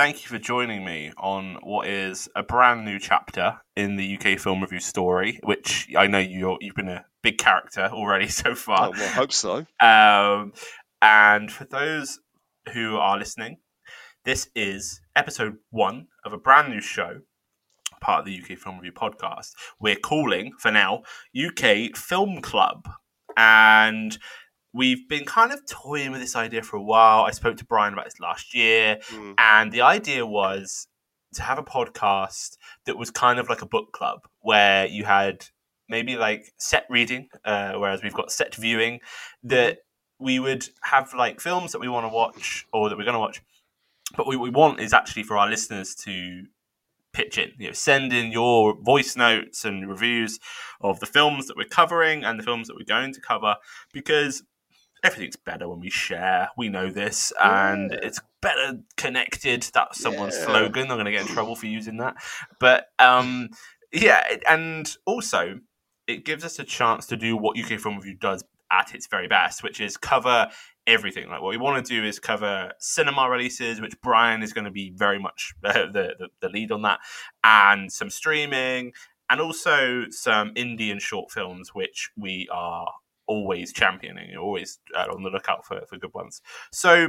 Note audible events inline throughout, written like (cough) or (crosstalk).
Thank you for joining me on what is a brand new chapter in the UK film review story, which I know you're, you've been a big character already (laughs) so far. Oh, well, I hope so. Um, and for those who are listening, this is episode one of a brand new show, part of the UK Film Review podcast. We're calling, for now, UK Film Club. And we've been kind of toying with this idea for a while. I spoke to Brian about this last year. Mm. And the idea was to have a podcast that was kind of like a book club where you had maybe like set reading, uh, whereas we've got set viewing, that we would have like films that we want to watch or that we're going to watch. But what we want is actually for our listeners to pitch in, you know, send in your voice notes and reviews of the films that we're covering and the films that we're going to cover because everything's better when we share. We know this, and Yeah. it's better connected. That's someone's Yeah. slogan. I'm going to get in trouble for using that, but um, yeah, and also it gives us a chance to do what UK Film Review does at its very best, which is cover everything. Like what we want to do is cover cinema releases, which Brian is going to be very much (laughs) the, the the lead on that, and some streaming, and also some Indian short films, which we are always championing. You're always uh, on the lookout for for good ones. So,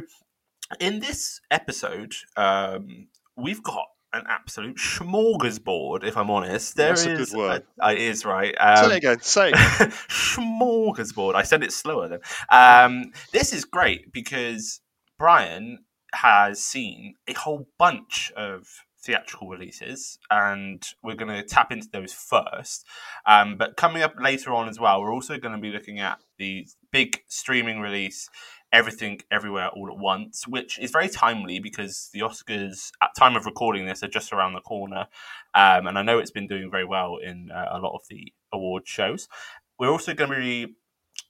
in this episode, um, we've got an absolute smorgasbord. If I'm honest, there That's a good word. uh, it is right. say Um, it again. Say it. (laughs) smorgasbord. I said it slower then. Um, this is great because Brian has seen a whole bunch of theatrical releases, and we're going to tap into those first. Um, but coming up later on as well, we're also going to be looking at the big streaming release. Everything, everywhere, all at once, which is very timely because the Oscars, at time of recording this, are just around the corner, um, and I know it's been doing very well in uh, a lot of the award shows. We're also going to be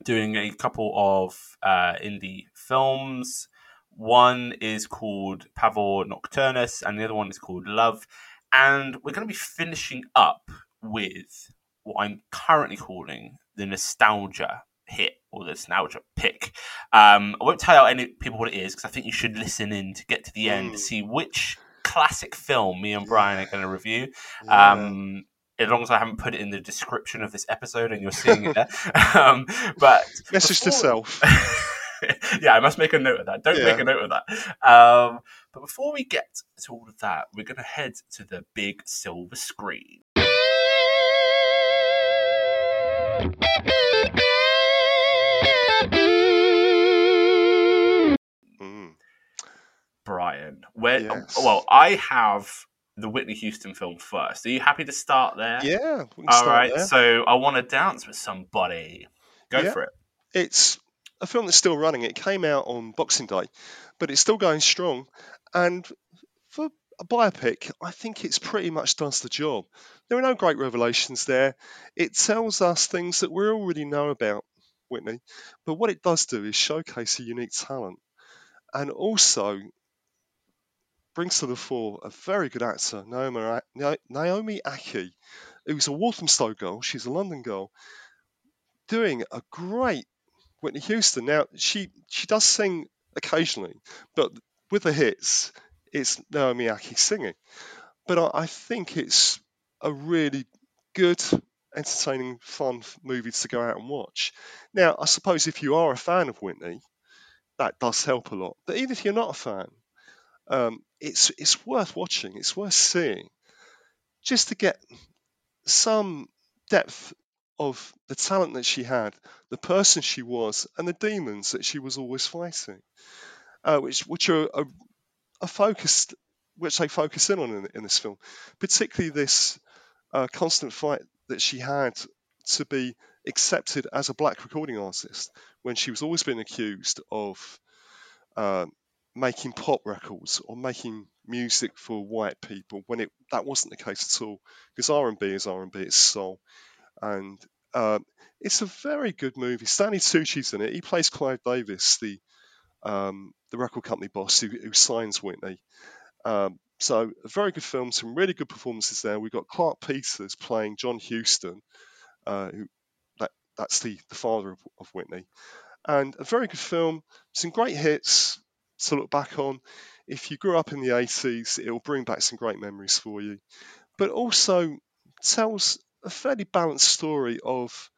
doing a couple of uh, indie films. One is called Pavor Nocturnus, and the other one is called Love. And we're going to be finishing up with what I'm currently calling the nostalgia hit or the nostalgia pick. Um, I won't tell any people what it is because I think you should listen in to get to the end to Mm. see which classic film me and Brian are going to review. Yeah. Um, as long as I haven't put it in the description of this episode and you're seeing it there. (laughs) um, but Message to self. (laughs) (laughs) yeah, I must make a note of that. Don't Yeah. make a note of that. Um, but before we get to all of that, we're going to head to the big silver screen. Mm. Brian, where? Yes. Well, I have the Whitney Houston film first. Are you happy to start there? Yeah. All right. there. So I want to dance with somebody. Go Yeah. for it. it's a film that's still running. It came out on Boxing Day, but it's still going strong. And for a biopic, I think it's pretty much does the job. There are no great revelations there. It tells us things that we already know about Whitney, but what it does do is showcase a unique talent and also brings to the fore a very good actor, Naomi, Naomi Ackie, who's a Walthamstow girl. She's a London girl, doing a great Whitney Houston. Now she she does sing occasionally, but with the hits, it's Naomi Ackie singing. But I, I think it's a really good, entertaining, fun movie to go out and watch. Now, I suppose if you are a fan of Whitney, that does help a lot. But even if you're not a fan, um, it's it's worth watching. It's worth seeing, just to get some depth of the talent that she had, the person she was, and the demons that she was always fighting, uh, which which are a, a focused, which they focus in on in, in this film, particularly this uh, constant fight that she had to be accepted as a black recording artist when she was always being accused of uh, making pop records or making music for white people when it that wasn't the case at all. Because R&B is R&B it's soul and um, it's a very good movie. Stanley Tucci's in it. He plays Clive Davis the um, the record company boss who, who signs Whitney. Um, so a very good film some really good performances there. We've got Clarke Peters playing John Houston uh, who that, that's the, the father of, of Whitney. And a very good film some great hits to look back on. If you grew up in the 80s, it will bring back some great memories for you. But also tells a fairly balanced story of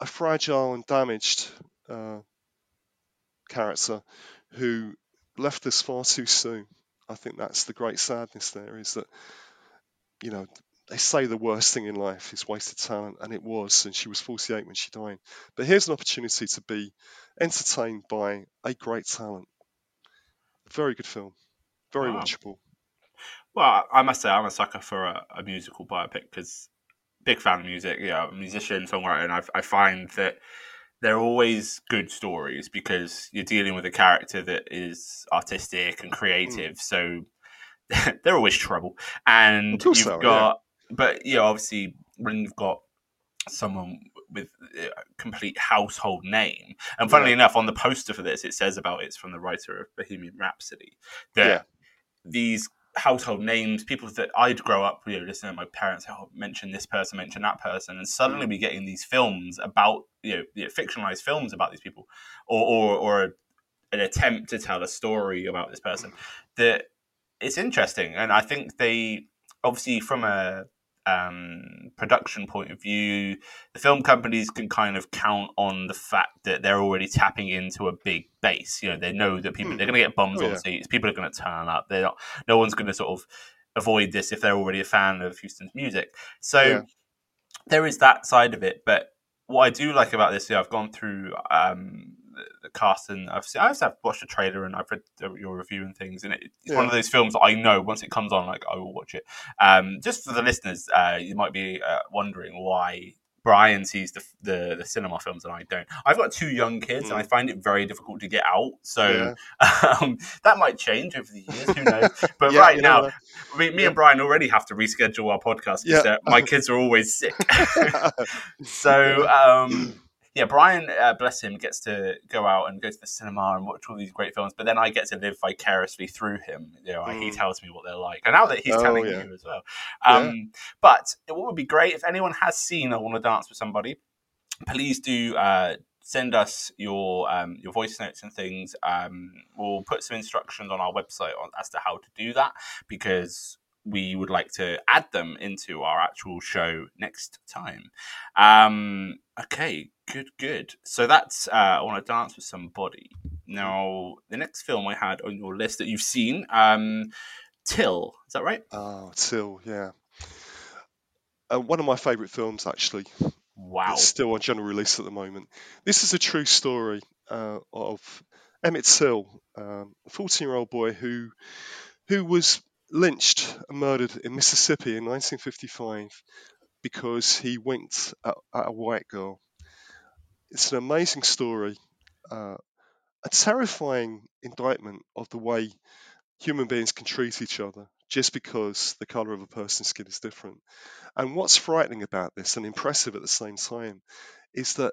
a fragile and damaged uh, character who left us far too soon. I think that's the great sadness there is that, you know, they say the worst thing in life is wasted talent, and it was, and she was 48 when she died. But here's an opportunity to be entertained by a great talent. Very good film. Very Wow. watchable. Well, I must say I'm a sucker for a, a musical biopic because big fan of music. Yeah, musician, songwriter, and I, I find that they're always good stories because you're dealing with a character that is artistic and creative. So (laughs) they're always trouble, and you've are, got. But you know, obviously, when you've got someone with a complete household name, and funnily Yeah. enough, on the poster for this, it says about it's from the writer of Bohemian Rhapsody that Yeah. these household names, people that I'd grow up, you know, listening to my parents, oh, mention this person, mention that person, and Mm. suddenly we're getting these films about, you know, you know, fictionalized films about these people, or or, or an attempt to tell a story about this person. That it's interesting, and I think they obviously from a um, production point of view, the film companies can kind of count on the fact that they're already tapping into a big base. You know, they know that people they're going to get bums Oh, on yeah. seats. People are going to turn up. They're not. No one's going to sort of avoid this if they're already a fan of Houston's music. So Yeah. there is that side of it. But what I do like about this, yeah, I've gone through um, the, the cast and I've seen, I also have watched the trailer and I've read the, your review and things, and it, it's one of those films that I know once it comes on, like I will watch it. Um, just for the listeners, uh, you might be uh, wondering why. Brian sees the, the the cinema films and I don't. I've got two young kids and I find it very difficult to get out. So (laughs) um, that might change over the years. Who knows? (laughs) But Yeah, right now, never me, me and Brian already have to reschedule our podcast because Yeah. my kids are always sick. (laughs) so um, (clears throat) yeah, Brian, uh, bless him, gets to go out and go to the cinema and watch all these great films. But then I get to live vicariously through him. You know, he Mm. tells me what they're like, and now that he's Oh, telling yeah. you as well. Um, But what would be great if anyone has seen "I Want to Dance with Somebody." Please do uh, send us your um, your voice notes and things. Um, we'll put some instructions on our website on, as to how to do that because we would like to add them into our actual show next time. Um, okay, good, good. So that's uh, I want to dance with somebody. Now, the next film I had on your list that you've seen, um, Till, is that right? Oh, Till, yeah. Uh, one of my favourite films, actually. Wow. It's still on general release at the moment. This is a true story uh, of Emmett Till, um, a 14 year old boy who who was lynched and murdered in Mississippi in 1955 because he winked at, at a white girl. It's an amazing story, uh, a terrifying indictment of the way human beings can treat each other just because the color of a person's skin is different. And what's frightening about this and impressive at the same time is that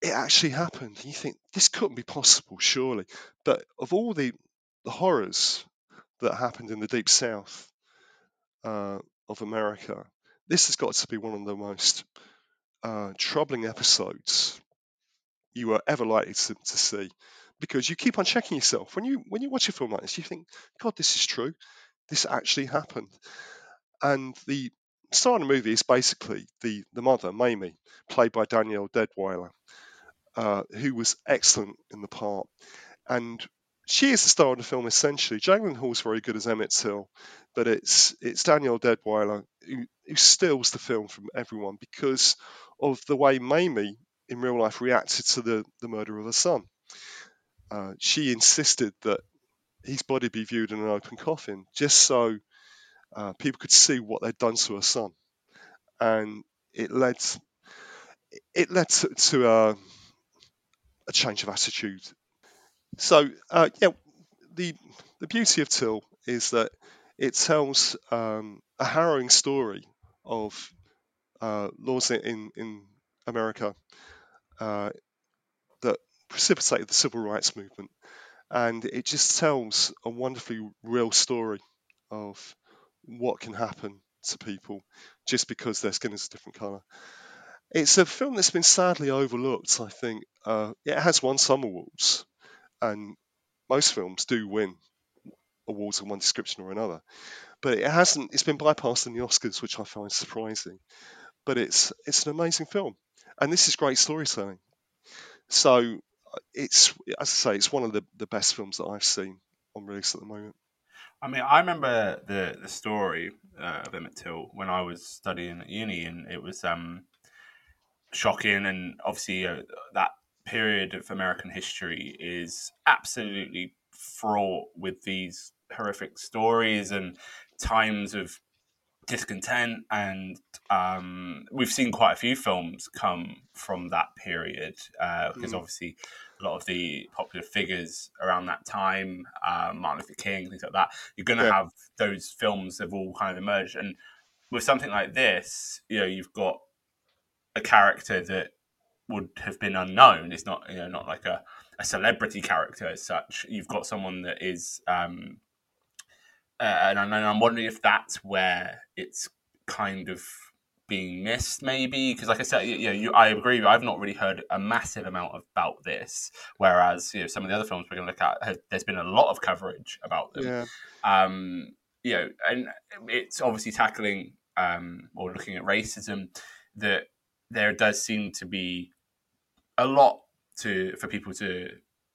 it actually happened. You think this couldn't be possible, surely. But of all the, the horrors that happened in the deep south uh, of America, this has got to be one of the most uh, troubling episodes you are ever likely to, to see because you keep on checking yourself. When you when you watch a film like this you think god this is true. This actually happened. And the star of the movie is basically the the mother mamie played by danielle deadwyler uh, who was excellent in the part. And she is the star of the film essentially. Jake Hall's very good as Emmett Till, but it's it's Danielle Deadwyler who, who steals the film from everyone because of the way Mamie in real life reacted to the, the murder of her son. Uh, she insisted that his body be viewed in an open coffin just so uh, people could see what they'd done to her son, and it led it led to, to a, a change of attitude so uh, yeah, the the beauty of Till is that it tells um, a harrowing story of uh, laws in in America uh, that precipitated the civil rights movement, and it just tells a wonderfully real story of what can happen to people just because their skin is a different color. It's a film that's been sadly overlooked. I think uh, it has won some awards, and most films do win awards in one description or another. But it hasn't. It's been bypassed in the Oscars, which I find surprising. But it's it's an amazing film, and this is great storytelling. So uh, it's as I say, it's one of the, the best films that I've seen on release at the moment. I mean, I remember the the story uh, of Emmett Till when I was studying at uni, and it was um, shocking, and obviously uh, that period of American history is absolutely fraught with these horrific stories and times of discontent and um, we've seen quite a few films come from that period uh, because mm. obviously a lot of the popular figures around that time uh, martin luther king things like that you're going to yeah. have those films have all kind of emerged and with something like this you know you've got a character that would have been unknown. It's not you know not like a, a celebrity character as such. You've got someone that is, um, uh, and I'm wondering if that's where it's kind of being missed, maybe because, like I said, you know, you, I agree. I've not really heard a massive amount about this, whereas you know some of the other films we're going to look at, has, there's been a lot of coverage about them. Yeah. Um, you know, and it's obviously tackling um, or looking at racism that there does seem to be a lot to for people to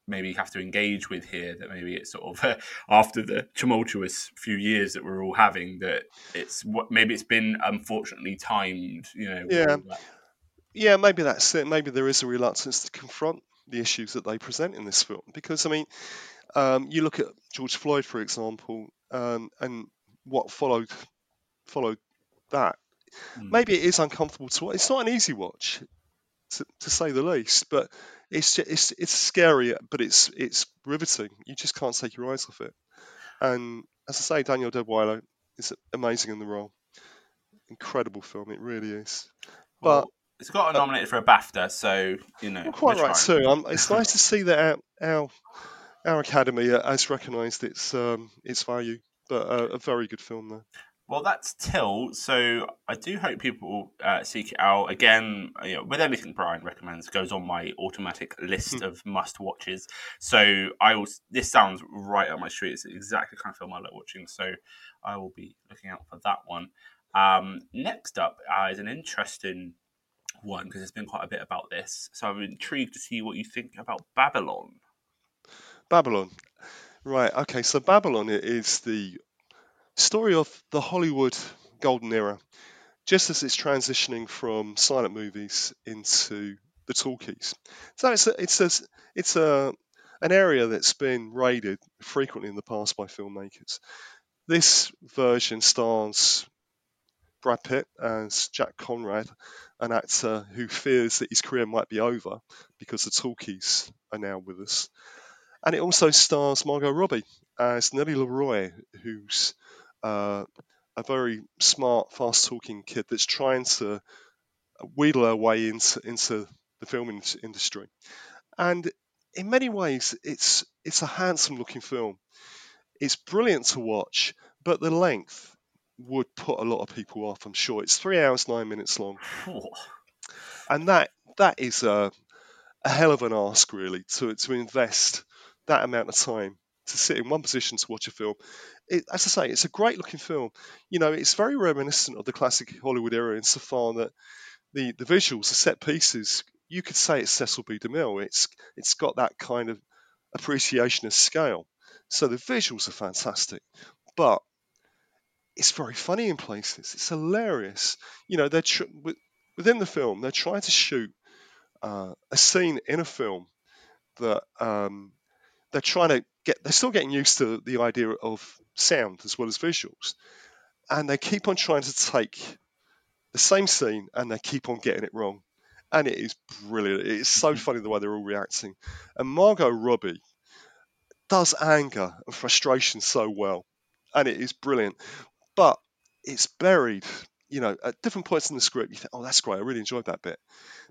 maybe have to engage with here that maybe it's sort of uh, (laughs) after the tumultuous few years that we're all having that it's what maybe it's been unfortunately timed you know yeah. yeah maybe that's it. Maybe there is a reluctance to confront the issues that they present in this film. Because i mean um, you look at george floyd for example um, and what followed followed that. Mm. maybe it is uncomfortable to watch it's not an easy watch to, to say the least. But it's it's it's scary, but it's it's riveting. You just can't take your eyes off it. And as I say, Danielle Deadwyler is amazing in the role. Incredible film, it really is. Well, but it's got uh, nominated for a BAFTA, so you know. quite right too. Um, it's nice (laughs) to see that our our, our academy has recognised its um, its value. But uh, a very good film, though. Well, that's Till. So I do hope people uh, seek it out. Again, you know, with anything Brian recommends, goes on my automatic list Hmm. of must watches. So I will. This sounds right up my street. It's exactly the kind of film I like watching. So I will be looking out for that one. Um, next up uh, is an interesting one because there's been quite a bit about this. So I'm intrigued to see what you think about Babylon. Babylon. Right, okay, so Babylon is the story of the Hollywood golden era, just as it's transitioning from silent movies into the talkies. So it's a, it's a, it's a, an area that's been raided frequently in the past by filmmakers. This version stars Brad Pitt as Jack Conrad, an actor who fears that his career might be over because the talkies are now with us. And it also stars Margot Robbie as Nellie LaRoy, who's uh, a very smart, fast-talking kid that's trying to wheedle her way into into the film in- industry. And in many ways, it's it's a handsome-looking film. It's brilliant to watch, but the length would put a lot of people off. I'm sure it's three hours nine minutes long, and that that is a a hell of an ask, really, to to invest that amount of time to sit in one position to watch a film. It, as I say, it's a great looking film. You know, it's very reminiscent of the classic Hollywood era insofar that the the visuals, the set pieces, you could say it's Cecil B. DeMille. It's it's got that kind of appreciation of scale. So the visuals are fantastic, but it's very funny in places. It's hilarious. You know, they're tr- within the film they're trying to shoot uh, a scene in a film that um, they're trying to get. They're still getting used to the idea of sound as well as visuals, and they keep on trying to take the same scene and they keep on getting it wrong. And it is brilliant. It's so mm-hmm. funny the way they're all reacting. And Margot Robbie does anger and frustration so well. And it is brilliant. But it's buried, you know, at different points in the script. You think, oh, that's great. I really enjoyed that bit.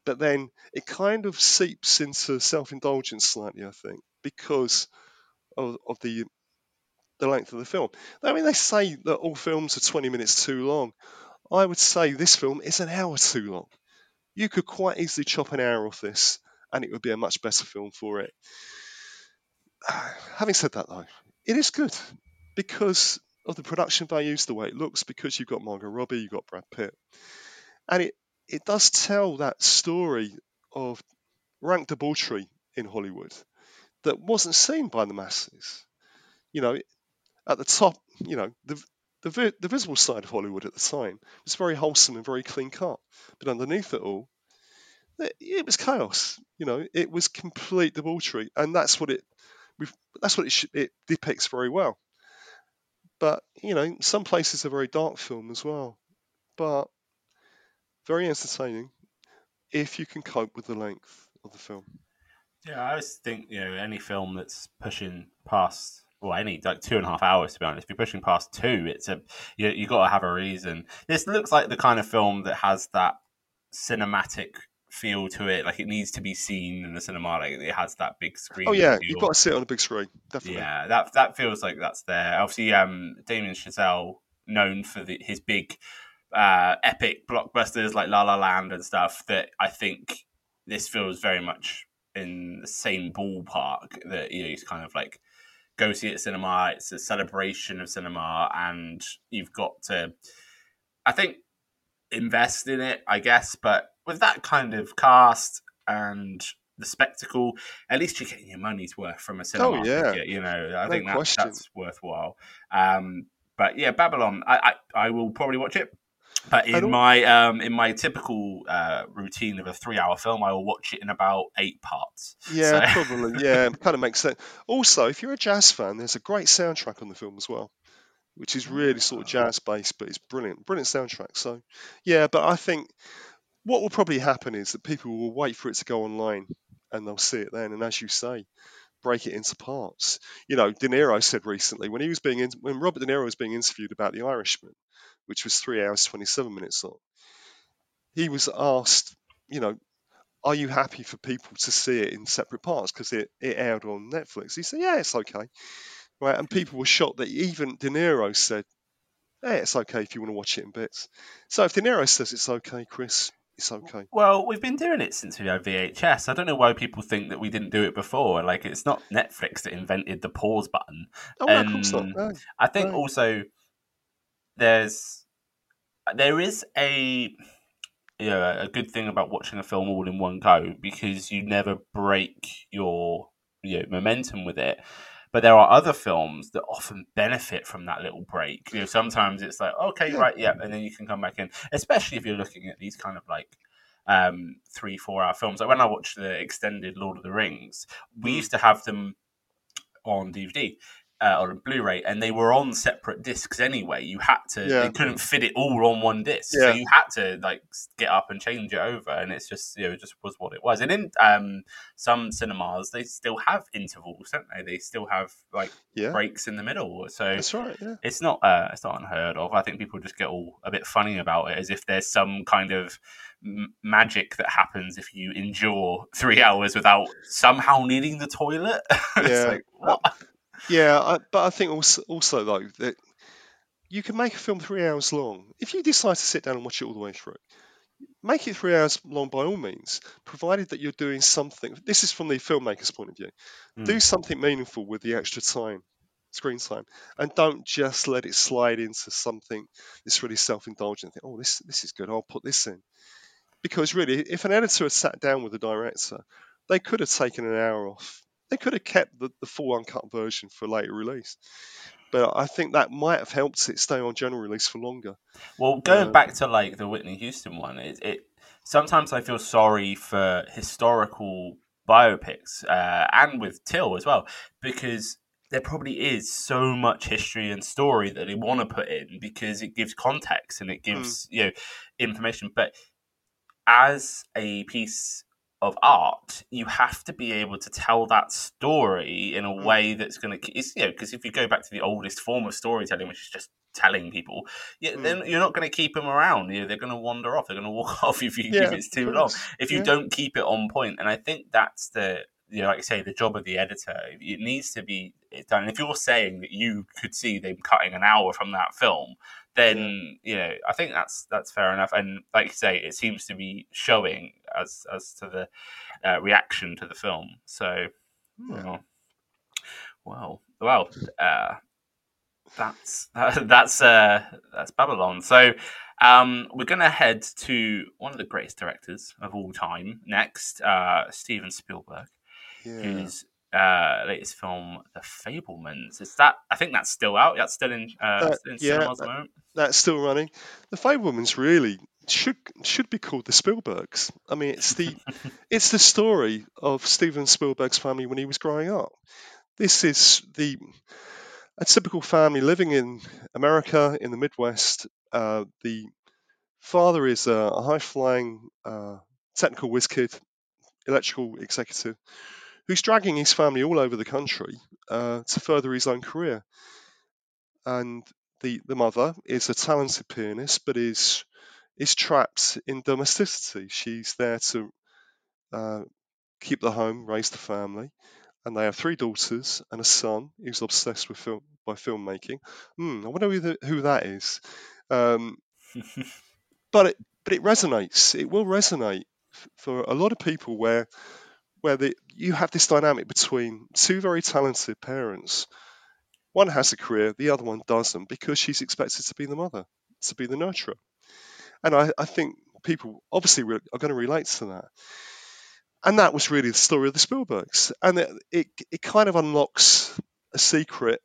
But then it kind of seeps into self indulgence slightly, I think, because of, of the the length of the film. I mean, they say that all films are 20 minutes too long. I would say this film is an hour too long. You could quite easily chop an hour off this, and it would be a much better film for it. (sighs) Having said that, though, it is good because of the production values, the way it looks, because you've got Margot Robbie, you've got Brad Pitt, and it it does tell that story of rank debauchery in Hollywood that wasn't seen by the masses. You know, at the top, you know, the the, the visible side of Hollywood at the time was very wholesome and very clean cut, but underneath it all, it, it was chaos. You know, it was complete debauchery, and that's what it that's what it, sh- it depicts very well. But you know, some places are very dark film as well, but very entertaining if you can cope with the length of the film. Yeah, I always think you know any film that's pushing past well any like two and a half hours to be honest. If you're pushing past two, it's a you you got to have a reason. This looks like the kind of film that has that cinematic feel to it. Like it needs to be seen in the cinema. Like it has that big screen. Oh yeah, feel. you've got to sit on a big screen, definitely. Yeah, that that feels like that's there. Obviously, um, Damien Chazelle known for the, his big uh, epic blockbusters like La La Land and stuff. That I think this feels very much in the same ballpark. That you know, he's kind of like go see it at cinema. It's a celebration of cinema, and you've got to, I think, invest in it. I guess, but with that kind of cast and the spectacle, at least you're getting your money's worth from a cinema. Oh, yeah. ticket, you know, I No think that, that's worthwhile. Um, but yeah, Babylon, I, I, I will probably watch it. But in my um, in my typical uh, routine of a three hour film, I will watch it in about eight parts. Yeah, So- (laughs) probably. Yeah, it kind of makes sense. Also, if you're a jazz fan, there's a great soundtrack on the film as well, which is really sort of jazz based, but it's brilliant, brilliant soundtrack. So, yeah, but I think what will probably happen is that people will wait for it to go online and they'll see it then. And as you say, break it into parts. You know, De Niro said recently when he was being in, when Robert De Niro was being interviewed about The Irishman, which was three hours twenty seven minutes long, he was asked, you know, are you happy for people to see it in separate parts because it, it aired on Netflix? He said, yeah, it's okay. Right, and people were shocked that even De Niro said yeah, it's okay if you want to watch it in bits. So if De Niro says it's okay, Chris, it's okay. Well, we've been doing it since we had VHS. I don't know why people think that we didn't do it before. Like, it's not Netflix that invented the pause button. Oh, no, of course not. No, I think no. also there's there is a you know, a good thing about watching a film all in one go because you never break your you know, momentum with it. But there are other films that often benefit from that little break. You know, sometimes it's like, okay, right, yeah, and then you can come back in. Especially if you're looking at these kind of like um, three, four hour films. Like when I watched the extended Lord of the Rings, we Mm. used to have them on DVD uh, or Blu-ray, and they were on separate discs anyway. You had to; Yeah. they couldn't fit it all on one disc, so you had to like get up and change it over. And it's just you know, it just was what it was. And in um, some cinemas, they still have intervals, don't they? They still have like Yeah, breaks in the middle. So that's right. Yeah, it's not uh, it's not unheard of. I think people just get all a bit funny about it, as if there's some kind of m- magic that happens if you endure three (laughs) hours without somehow needing the toilet. (laughs) it's Yeah. like what? Yeah. I, but I think also, also though that you can make a film three hours long if you decide to sit down and watch it all the way through. Make it three hours long by all means, provided that you're doing something. This is from the filmmaker's point of view. Do Mm. something meaningful with the extra time, screen time, and don't just let it slide into something that's really self-indulgent. Think, oh, this this is good. I'll put this in. Because really, if an editor had sat down with the director, they could have taken an hour off. They could have kept the, the full uncut version for later release. But I think that might have helped it stay on general release for longer. Well, going Um, back to like the Whitney Houston one, it, it sometimes I feel sorry for historical biopics uh, and with Till as well because there probably is so much history and story that they want to put in because it gives context and it gives you know information. But as a piece of art, you have to be able to tell that story in a Mm. way that's going to, you know, because if you go back to the oldest form of storytelling, which is just telling people, yeah, Mm. then you're not going to keep them around. You know, they're going to wander off. They're going to walk (laughs) off if you Yeah, if it's too long. If you Yeah. don't keep it on point, and I think that's the you know, like I say, the job of the editor. It needs to be done. And if you're saying that you could see them cutting an hour from that film, then you know, I think that's that's fair enough. And like you say, it seems to be showing as as to the uh, reaction to the film. So, well, well, well, uh, that's (laughs) that's uh, that's Babylon. So. Um, we're going to head to one of the greatest directors of all time next, uh, Steven Spielberg, Yeah. whose uh, latest film, The Fabelmans. Is that? I think that's still out. That's still in, uh, Uh, still in yeah, cinemas at the moment. That's still running. The Fabelmans really should should be called the Spielbergs. I mean, it's the (laughs) it's the story of Steven Spielberg's family when he was growing up. This is the a typical family living in America in the Midwest. Uh, the father is a, a high flying uh, technical whiz kid, electrical executive, who's dragging his family all over the country uh, to further his own career. And the, the mother is a talented pianist, but is is trapped in domesticity. She's there to uh, keep the home, raise the family, and they have three daughters and a son who's obsessed with film by filmmaking. Hmm, I wonder who, the, who that is. Um, (laughs) but it but it resonates. It will resonate for a lot of people where where the, you have this dynamic between two very talented parents. One has a career, the other one doesn't, because she's expected to be the mother, to be the nurturer. And I, I think people obviously re- are going to relate to that. And that was really the story of the Spielbergs. And it, it, it kind of unlocks a secret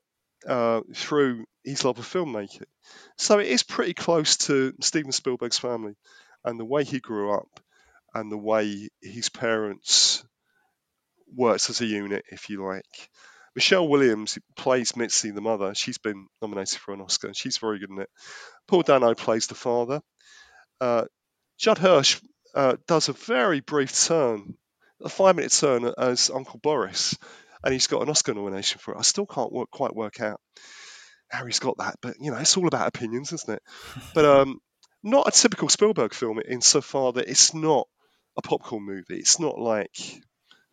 uh, through his love of filmmaking. So it is pretty close to Steven Spielberg's family and the way he grew up and the way his parents worked as a unit, if you like. Michelle Williams plays Mitzi, the mother. She's been nominated for an Oscar, she's very good in it. Paul Dano plays the father. Uh, Judd Hirsch uh, does a very brief turn, a five-minute turn as Uncle Boris, and he's got an Oscar nomination for it. I still can't work, quite work out how he's got that, but you know, it's all about opinions, isn't it? (laughs) But um, not a typical Spielberg film insofar that it's not a popcorn movie. It's not like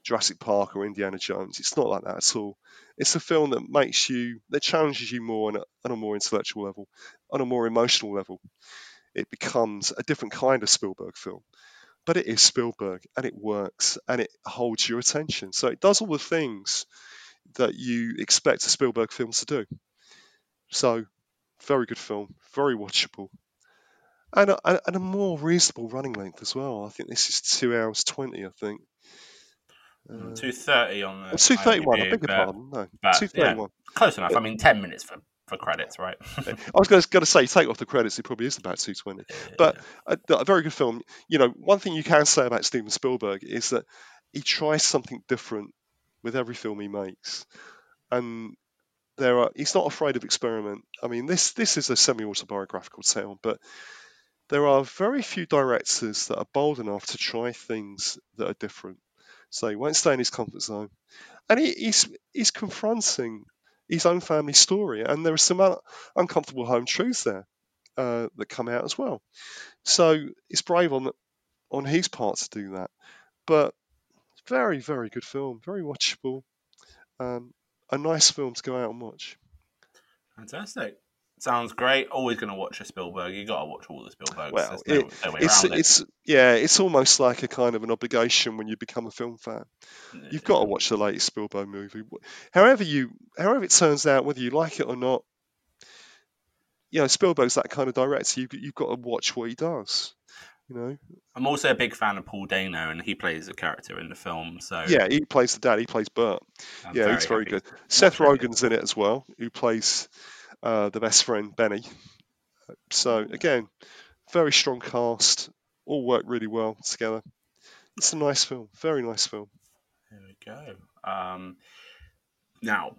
Jurassic Park or Indiana Jones. It's not like that at all. It's a film that makes you, that challenges you more on a, on a more intellectual level, on a more emotional level. It becomes a different kind of Spielberg film. But it is Spielberg and it works and it holds your attention. So it does all the things that you expect a Spielberg film to do. So, very good film, very watchable, and a, and a more reasonable running length as well. I think this is two hours twenty. I think. Uh, two thirty on the. Two thirty one. I beg your pardon. No, two thirty one. Yeah, close enough. I mean, ten minutes for for credits, right? I was going to, say, take off the credits, it probably is about 220. But a, a, very good film. You know, one thing you can say about Steven Spielberg is that he tries something different with every film he makes, and there are he's not afraid of experiment. I mean, this this is a semi-autobiographical tale, but there are very few directors that are bold enough to try things that are different. So he won't stay in his comfort zone, and he, he's he's confronting his own family story, and there are some uncomfortable home truths there uh, that come out as well. So it's brave on on his part to do that, but very very good film, very watchable. Um, a nice film to go out and watch. Fantastic. Sounds great. Always going to watch a Spielberg. You got to watch all the Spielbergs. Well, no, it, no it's it. it's yeah, it's almost like a kind of an obligation when you become a film fan. You've got to watch the latest Spielberg movie. However you, however it turns out, whether you like it or not, you know, Spielberg's that kind of director. You, you've got to watch what he does. You know. I'm also a big fan of Paul Dano, and he plays a character in the film. So yeah, he plays the dad. He plays Burt. I'm yeah, very he's very good. Seth Rogen's in it as well, who plays uh, the best friend Benny. So again, very strong cast. All work really well together. It's a nice film. Very nice film. There we go. Um, now,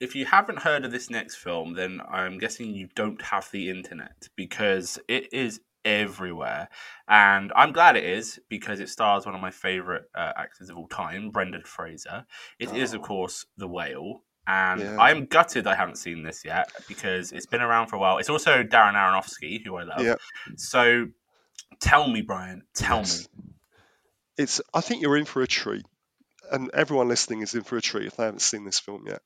if you haven't heard of this next film, then I'm guessing you don't have the internet because it is everywhere. And I'm glad it is because it stars one of my favourite uh, actors of all time, Brendan Fraser. It oh. is, of oh. course, The Whale. And yeah. I'm gutted I haven't seen this yet because it's been around for a while. It's also Darren Aronofsky, who I love. Yeah. So tell me, Brian, tell yes. me. It's. I think you're in for a treat, and everyone listening is in for a treat if they haven't seen this film yet.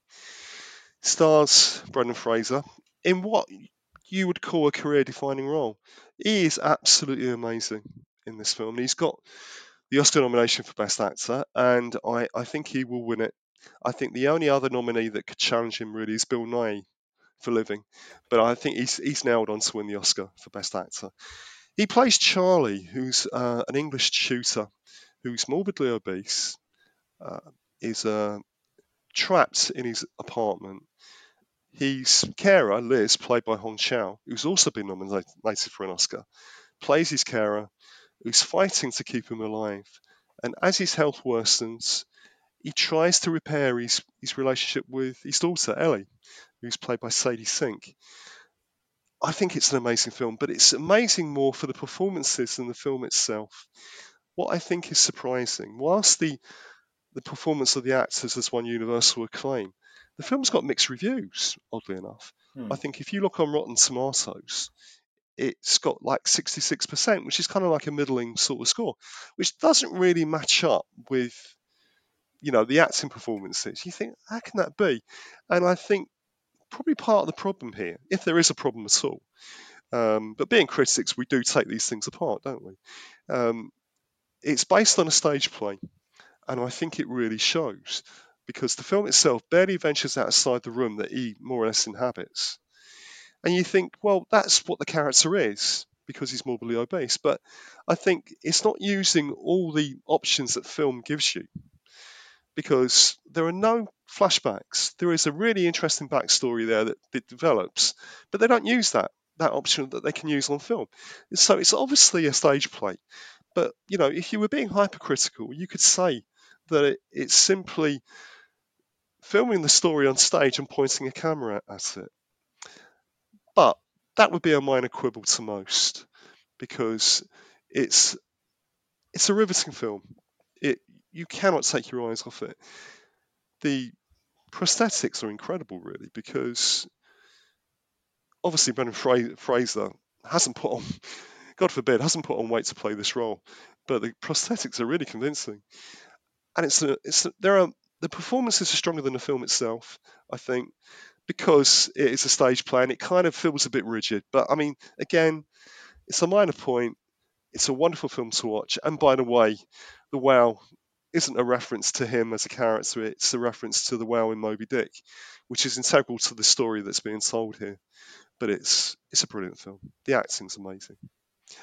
Stars Brendan Fraser in what you would call a career-defining role. He is absolutely amazing in this film. He's got the Oscar nomination for Best Actor, and I, I think he will win it. I think the only other nominee that could challenge him really is Bill Nighy for Living, but I think he's he's nailed on to win the Oscar for Best Actor. He plays Charlie, who's uh, an English tutor who's morbidly obese, uh, is uh, trapped in his apartment his carer, Liz, played by Hong Chau, who's also been nominated for an Oscar, plays his carer who's fighting to keep him alive. And as his health worsens, he tries to repair his, his relationship with his daughter, Ellie, who's played by Sadie Sink. I think it's an amazing film, but it's amazing more for the performances than the film itself. What I think is surprising, whilst the the performance of the actors has won universal acclaim, the film's got mixed reviews, oddly enough. Hmm. I think if you look on Rotten Tomatoes, it's got like 66%, which is kind of like a middling sort of score, which doesn't really match up with, you know, the acting performances. You think, how can that be? And I think probably part of the problem here, if there is a problem at all, um, but being critics, we do take these things apart, don't we? Um, it's based on a stage play, and I think it really shows because the film itself barely ventures outside the room that he more or less inhabits. And you think, well, that's what the character is because he's morbidly obese. But I think it's not using all the options that film gives you because there are no flashbacks. There is a really interesting backstory there that, that develops, but they don't use that that option that they can use on film. So it's obviously a stage play. But you know, if you were being hypercritical, you could say that it, it's simply filming the story on stage and pointing a camera at it. But that would be a minor quibble to most because it's it's a riveting film. You cannot take your eyes off it. The prosthetics are incredible, really, because obviously Brendan Fraser hasn't put on, God forbid, hasn't put on weight to play this role, but the prosthetics are really convincing. and it's a, it's a, there are the performances are stronger than the film itself. I think because it is a stage play and it kind of feels a bit rigid. But I mean, again, it's a minor point. It's a wonderful film to watch. And by the way, the whale isn't a reference to him as a character. It's a reference to the whale in Moby Dick, which is integral to the story that's being told here. But it's it's a brilliant film. The acting's amazing.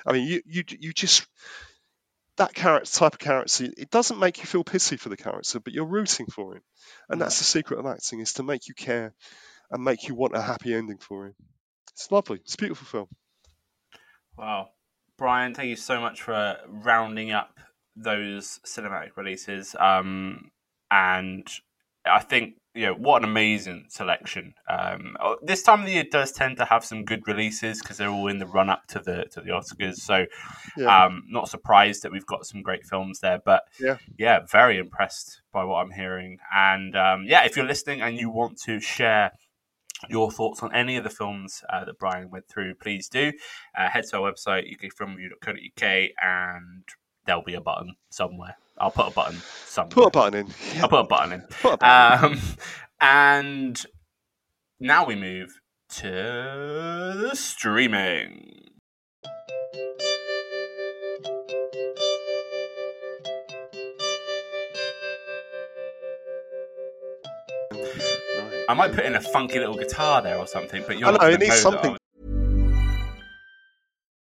I mean, you you you just that character type of character. It doesn't make you feel pity for the character, but you're rooting for him, and that's the secret of acting: is to make you care and make you want a happy ending for him. It's lovely. It's a beautiful film. Wow. Brian, thank you so much for rounding up those cinematic releases. Um, and I think you know what an amazing selection. Um, oh, this time of the year does tend to have some good releases because they're all in the run up to the to the Oscars. So, yeah. um, not surprised that we've got some great films there. But yeah, yeah, very impressed by what I'm hearing. And um, yeah, if you're listening and you want to share your thoughts on any of the films uh, that Brian went through, please do. Uh, head to our website, ukfilmreview.co.uk, and there'll be a button somewhere. I'll put a button somewhere. Put a button in. Yeah. I'll put a button in. Put a button um, in. And now we move to the streaming. I might put in a funky little guitar there or something, but you're I know, it needs something.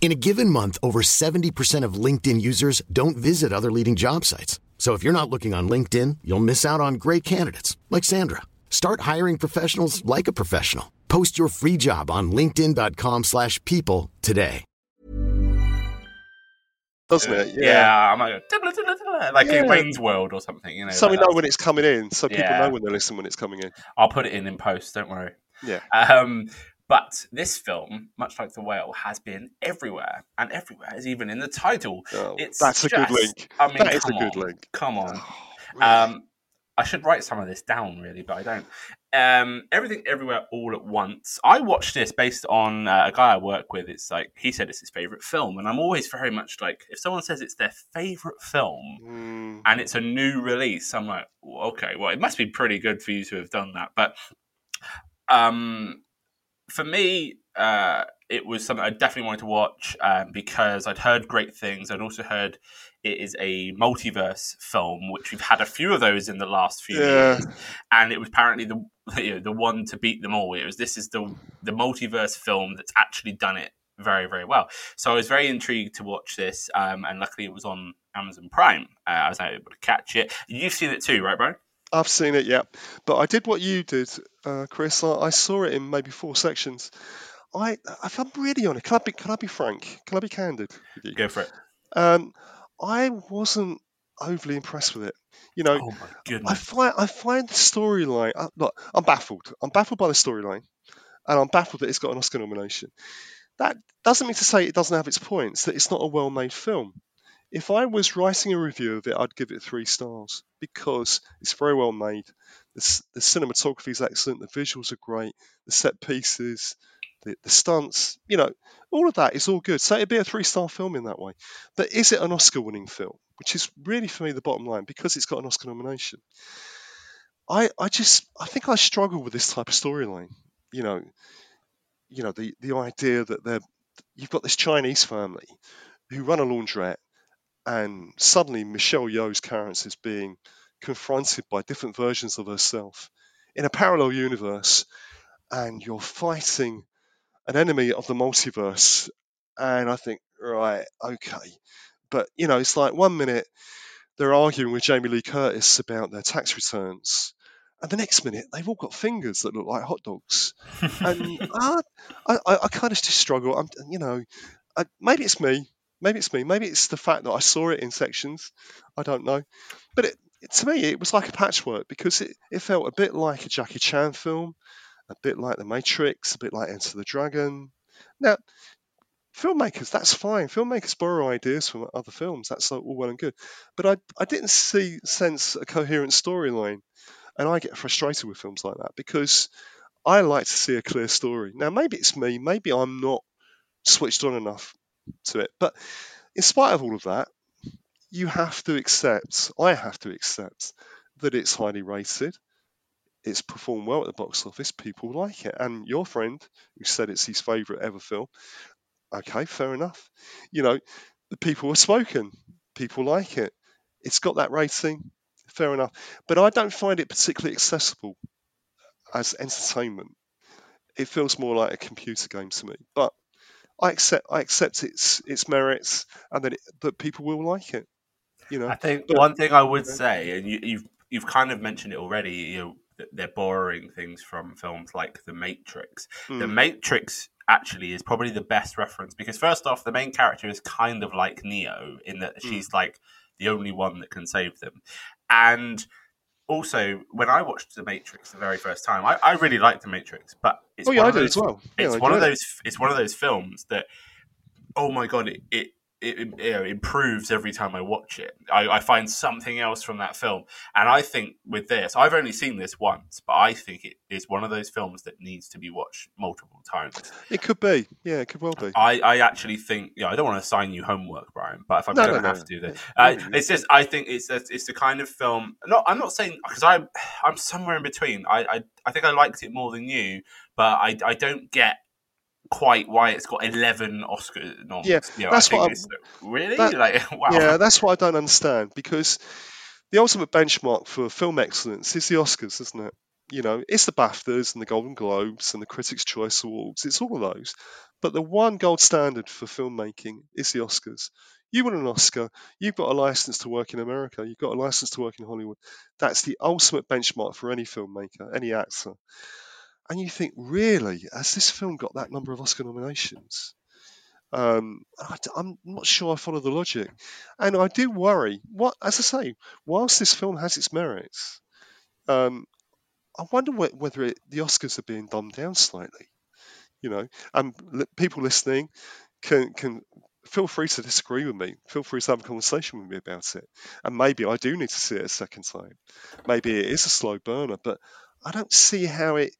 In a given month, over 70% of LinkedIn users don't visit other leading job sites. So if you're not looking on LinkedIn, you'll miss out on great candidates like Sandra. Start hiring professionals like a professional. Post your free job on linkedin.com/people today. Doesn't it? Yeah, yeah I'm like, like yeah. in Wayne's World or something, you know. So like we know when it's coming in, so people yeah. know when they listen when it's coming in. I'll put it in in post, don't worry. Yeah. Um, but this film, much like The Whale, has been everywhere, and everywhere is even in the title. Oh, it's that's just, a good link. I mean, that is a on, good link. Come on. Oh, um, I should write some of this down, really, but I don't. Um, Everything, Everywhere, All at Once. I watched this based on uh, a guy I work with. It's like he said it's his favorite film, and I'm always very much like if someone says it's their favorite film mm. and it's a new release, I'm like, okay, well, it must be pretty good for you to have done that. But um, for me, uh, it was something I definitely wanted to watch um, because I'd heard great things. I'd also heard it is a multiverse film, which we've had a few of those in the last few yeah. years, and it was apparently the (laughs) you know, the one to beat them all. It was this is the the multiverse film that's actually done it very very well. So I was very intrigued to watch this, um, and luckily it was on Amazon Prime. Uh, I was able to catch it. You've seen it too, right, Brian? I've seen it, yeah. But I did what you did, uh, Chris. I, I, saw it in maybe four sections. I, if I'm really honest, can I be, can I be frank? Can I be candid with you? Go for it. Um, I wasn't overly impressed with it. You know, oh my goodness. I find I find the storyline. Uh, look, I'm baffled. I'm baffled by the storyline, and I'm baffled that it's got an Oscar nomination. That doesn't mean to say it doesn't have its points. That it's not a well-made film if I was writing a review of it, I'd give it three stars because it's very well made. The, the cinematography is excellent. The visuals are great. The set pieces, the, the stunts, you know, all of that is all good. So it'd be a three star film in that way. But is it an Oscar winning film? Which is really for me the bottom line because it's got an Oscar nomination. I, I just I think I struggle with this type of storyline. You know, you know the the idea that they're you've got this Chinese family who run a laundrette and suddenly Michelle Yeoh's character is being confronted by different versions of herself in a parallel universe, and you're fighting an enemy of the multiverse. And I think, right, okay. But, you know, it's like one minute they're arguing with Jamie Lee Curtis about their tax returns. And the next minute, they've all got fingers that look like hot dogs. And (laughs) I, I, I kind of just struggle. I'm, you know, I, maybe it's me. Maybe it's me. Maybe it's the fact that I saw it in sections. I don't know. But it, it, to me, it was like a patchwork because it, it felt a bit like a Jackie Chan film, a bit like The Matrix, a bit like Enter the Dragon. Now, filmmakers, that's fine. Filmmakers borrow ideas from other films. That's all well and good. But I, I didn't see sense a coherent storyline, and I get frustrated with films like that because I like to see a clear story. Now, maybe it's me. Maybe I'm not switched on enough to it. But in spite of all of that, you have to accept, I have to accept, that it's highly rated. It's performed well at the box office. People like it. And your friend, who said it's his favourite ever film, okay, fair enough. You know, the people have spoken. People like it. It's got that rating. Fair enough. But I don't find it particularly accessible as entertainment. It feels more like a computer game to me. But I accept I accept its its merits and that it, that people will like it. You know, I think But- one thing I would you know. say, and you, you've you've kind of mentioned it already, you know, they're borrowing things from films like The Matrix. The Mm. Matrix actually is probably the best reference because first off, the main character is kind of like Neo in that Mm. she's like the only one that can save them, and also when I watched The Matrix the very first time, I, I really liked The Matrix, but it's Oh, yeah, one I of did those, as well. Yeah, it's I one of it. those. It's one of those films that oh my god, it it, it, you know, improves every time I watch it. I, I find something else from that film, and I think with this, I've only seen this once, but I think it is one of those films that needs to be watched multiple times. it could be. Yeah, it could well be. I, I actually think, yeah, I don't want to assign you homework, Brian, but if I'm No, going to no, have no. to do that, uh, it's just I think it's it's the kind of film. No, I'm not saying because I'm (sighs) I'm somewhere in between. I, I I think I liked it more than you, but I I don't get quite why it's got 11 Oscar noms. Yeah, You know, that's what I'm- really that- like (laughs) wow. Yeah, that's what I don't understand because the ultimate benchmark for film excellence is the Oscars, isn't it? You know, it's the BAFTAs and the Golden Globes and the Critics' Choice Awards. It's all of those. But the one gold standard for filmmaking is the Oscars. You win an Oscar, you've got a license to work in America, you've got a license to work in Hollywood. That's the ultimate benchmark for any filmmaker, any actor. And you think, really, has this film got that number of Oscar nominations? Um, I, am not sure I follow the logic, and I do worry. What, as I say, whilst this film has its merits, um, I wonder whe- whether it, the Oscars are being dumbed down slightly. You know, and people listening can can feel free to disagree with me. Feel free to have a conversation with me about it. And maybe I do need to see it a second time. Maybe it is a slow burner, but I don't see how it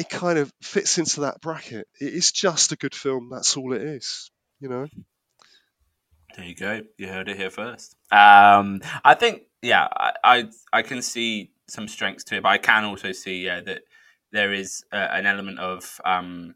it kind of fits into that bracket. It is just a good film. That's all it is. You know. There you go. You heard it here first. Um, I think, yeah, I, I I can see some strengths to it, but I can also see, yeah, that there is uh, an element of um,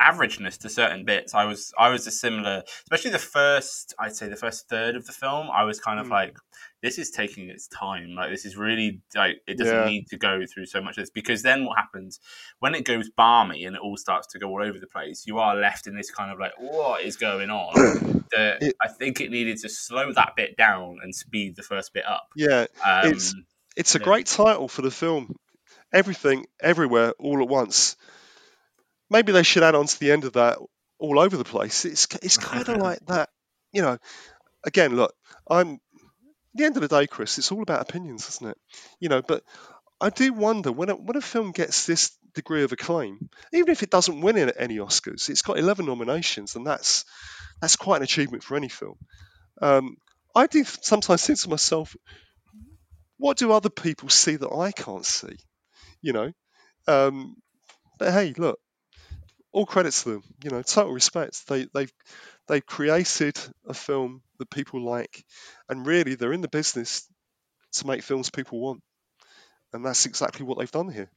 averageness to certain bits. I was I was a similar, especially the first, I'd say the first third of the film. I was kind of Mm. like, this is taking its time. Like this is really like it doesn't Yeah. need to go through so much of this because then what happens when it goes balmy and it all starts to go all over the place, you are left in this kind of like, what is going on? (coughs) that It- I think it needed to slow that bit down and speed the first bit up. Yeah. Um, It's- It's a Yeah. great title for the film. Everything, everywhere, all at once. Maybe they should add on to the end of that all over the place. It's it's (laughs) kind of like that, you know. Again, look, I'm. At the end of the day, Chris, it's all about opinions, isn't it? You know, but I do wonder when a, when a film gets this degree of acclaim, even if it doesn't win any any Oscars, it's got 11 nominations, and that's that's quite an achievement for any film. Um, I do sometimes think to myself, what do other people see that I can't see? You know, um, but hey, look, all credits to them. You know, total respect. They they've they've created a film that people like, and really they're in the business to make films people want, and that's exactly what they've done here.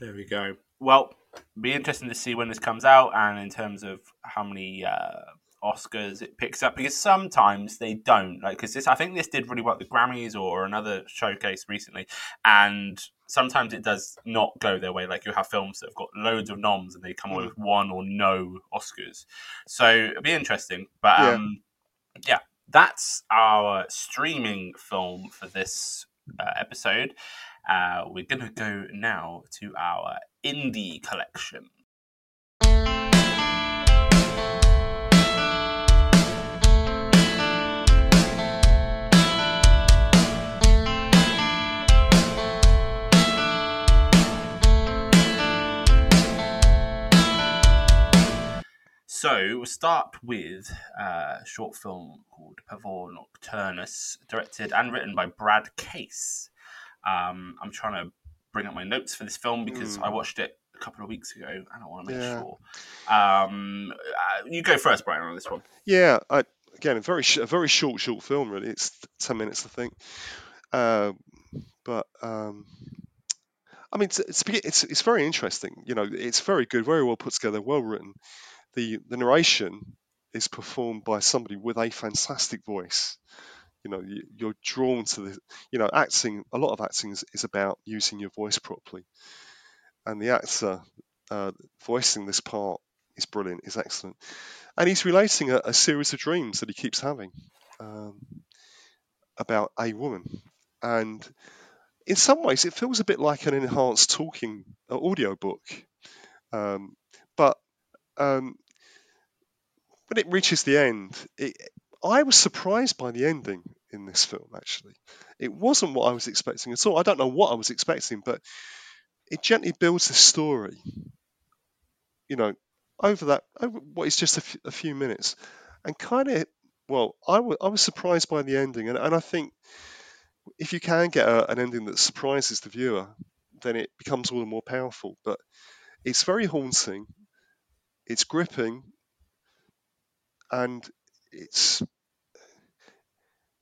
There we go. Well, be interesting to see when this comes out and in terms of how many uh, Oscars it picks up because sometimes they don't. Like, because this, I think this did really well at the Grammys or another showcase recently, and sometimes it does not go their way. Like, you have films that have got loads of noms and they come away with one or no Oscars. So it'll be interesting. But Yeah. um, yeah. that's our streaming film for this uh, episode. Uh, we're to go now to our indie collection. So we'll start with uh, a short film called Pavor Nocturnus, directed and written by Brad Case. Um, I'm trying to bring up my notes for this film because Mm. I watched it a couple of weeks ago and I want to make Yeah. sure. Um, uh, you go first, Brian, on this one. Yeah, I, again, a very sh- a very short, short film. Really, it's ten minutes, I think. Uh, but um, I mean, it's, it's it's it's very interesting. You know, it's very good, very well put together, well written. The the narration is performed by somebody with a fantastic voice. You know, you, you're drawn to the. You know, acting. A lot of acting is, is about using your voice properly, and the actor uh, voicing this part is brilliant. is excellent and he's relating a, a series of dreams that he keeps having um, about a woman and in some ways it feels a bit like an enhanced talking uh, audio book um, but um, when it reaches the end it, i was surprised by the ending in this film actually. It wasn't what i was expecting at all. I don't know what i was expecting but it gently builds the story you know over that over what is just a f- a few minutes. And kind of well I was surprised by the ending. And, and i think if you can get a, an ending that surprises the viewer then it becomes all the more powerful. But it's very haunting. It's gripping and it's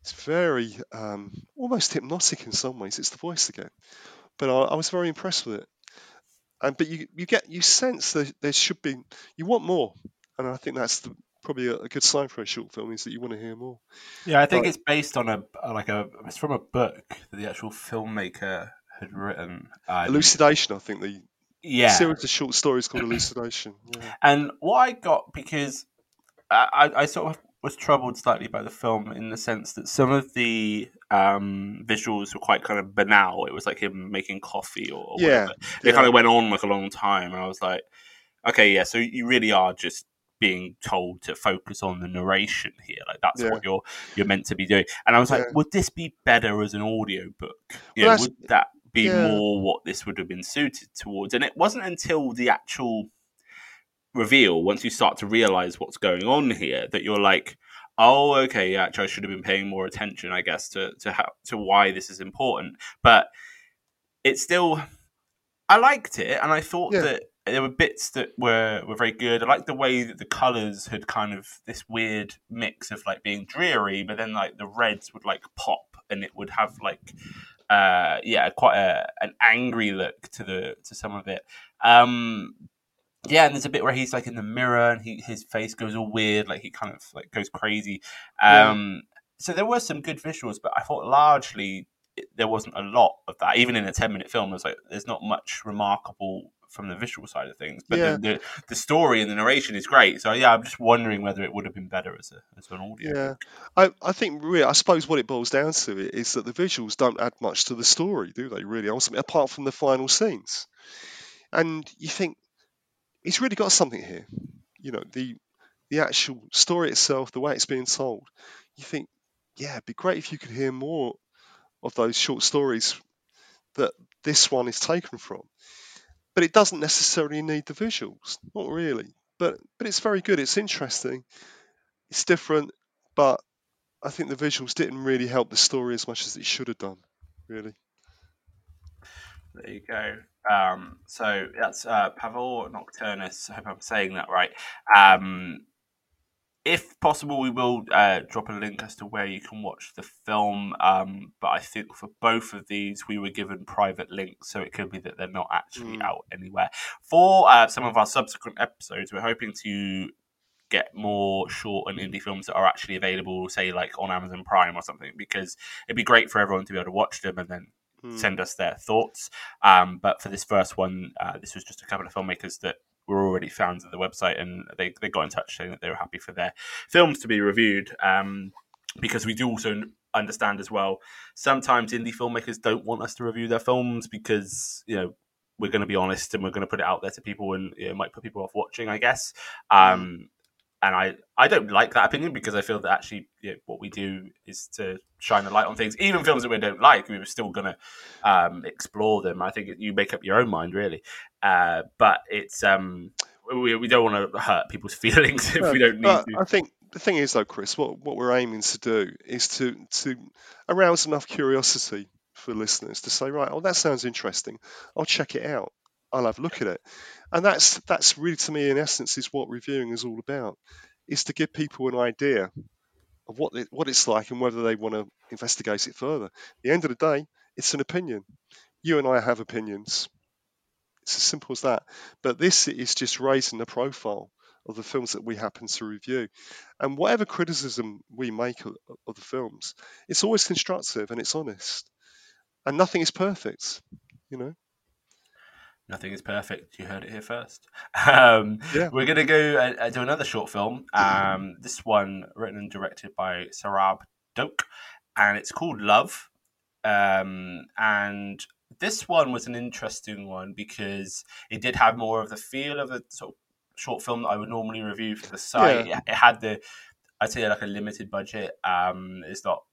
it's very um, almost hypnotic in some ways. It's the voice again. But I, I was very impressed with it. And but you you get you sense that there should be you want more. And i think that's the, probably a, a good sign for a short film is that you want to hear more. Yeah, I think But- it's based on a like a it's from a book that the actual filmmaker had written. Um, elucidation i think the yeah, series of short stories called elucidation yeah. And what I got because I, I, sort of was troubled slightly by the film in the sense that some of the um, visuals were quite kind of banal. It was like him making coffee or, or Yeah, whatever. They yeah. kind of went on like a long time, and I was like, okay, yeah. So you really are just being told to focus on the narration here. Like that's Yeah. what you're you're meant to be doing. And I was like, would this be better as an audio book? You Well, would that be yeah. more what this would have been suited towards? And it wasn't until the actual reveal, once you start to realize what's going on here, that you're like, oh, okay, yeah, actually, I should have been paying more attention, I guess, to to how to why this is important. But it's still, I liked it, and I thought Yeah. that there were bits that were were very good. I liked the way that the colors had kind of this weird mix of like being dreary, but then like the reds would like pop, and it would have like. Uh, yeah, quite a, an angry look to the to some of it. Um, yeah, and there's a bit where he's like in the mirror and he his face goes all weird, like he kind of like goes crazy. Yeah. Um, so there were some good visuals, but I thought largely it, there wasn't a lot of that. Even in a ten minute film, there's like there's not much remarkable from the visual side of things. But Yeah. the, the the story and the narration is great. So yeah, I'm just wondering whether it would have been better as a as an audio. Yeah, I, I think really, I suppose what it boils down to is that the visuals don't add much to the story, do they? Really, ultimately, apart from the final scenes, and you think he's really got something here. You know, the the actual story itself, the way it's being told, you think, yeah, it'd be great if you could hear more of those short stories that this one is taken from. But it doesn't necessarily need the visuals, not really. But but it's very good. It's interesting. It's different, but I think the visuals didn't really help the story as much as it should have done. Really. There you go. Um, so that's uh, Pavor Nocturnus. I hope I'm saying that right. Um, if possible, we will uh, drop a link as to where you can watch the film. Um, but I think for both of these, we were given private links, so it could be that they're not actually Mm. out anywhere. For uh, some of our subsequent episodes, we're hoping to get more short and indie films that are actually available, say like on Amazon Prime or something, because it'd be great for everyone to be able to watch them and then Mm. send us their thoughts. Um, but for this first one, uh, this was just a couple of filmmakers that were already fans of the website, and they, they got in touch saying that they were happy for their films to be reviewed. Um, because we do also understand as well sometimes indie filmmakers don't want us to review their films because you know we're going to be honest and we're going to put it out there to people and it might put people off watching i guess um, and I, I don't like that opinion because I feel that actually you know, what we do is to shine a light on things, even films that we don't like. We were still going to um, explore them. I think you make up your own mind, really. Uh, but it's um, we, we don't want to hurt people's (laughs) feelings if we don't need to. I think the thing is, though, Chris, what, what we're aiming to do is to, to arouse enough curiosity for listeners to say, right, oh, that sounds interesting. I'll check it out. I'll have a look at it. And that's that's really, to me, in essence, is what reviewing is all about, is to give people an idea of what it, what it's like and whether they want to investigate it further. At the end of the day, it's an opinion. You and I have opinions. It's as simple as that. But this is just raising the profile of the films that we happen to review. And whatever criticism we make of, of the films, it's always constructive and it's honest. And nothing is perfect, you know. Nothing is perfect. You heard it here first. (laughs) Um, Yeah. We're going to go uh, do another short film. Um, this one written and directed by Sarab Doak, and it's called Love. Um, and this one was an interesting one because it did have more of the feel of a sort of short film that I would normally review for the site. Yeah. It had the, I'd say, like a limited budget. Um, it's not,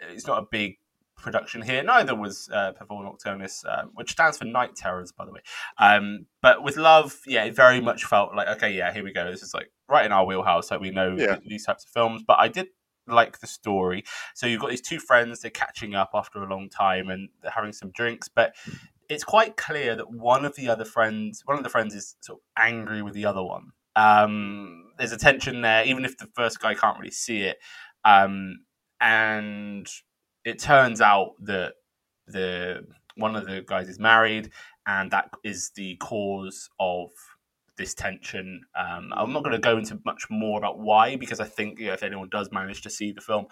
it's not a big production here. Neither was uh, Pavor Nocturnus, um, which stands for Night Terrors, by the way. Um, but with Love, yeah, it very much felt like, okay, yeah, here we go. This is like right in our wheelhouse. Like we know Yeah. these types of films. But I did like the story. So you've got these two friends, they're catching up after a long time and they're having some drinks. But it's quite clear that one of the other friends, one of the friends is sort of angry with the other one. Um, there's a tension there, even if the first guy can't really see it. Um, and it turns out that the one of the guys is married, and that is the cause of this tension. Um, I'm not going to go into much more about why because I think you know, if anyone does manage to see the film,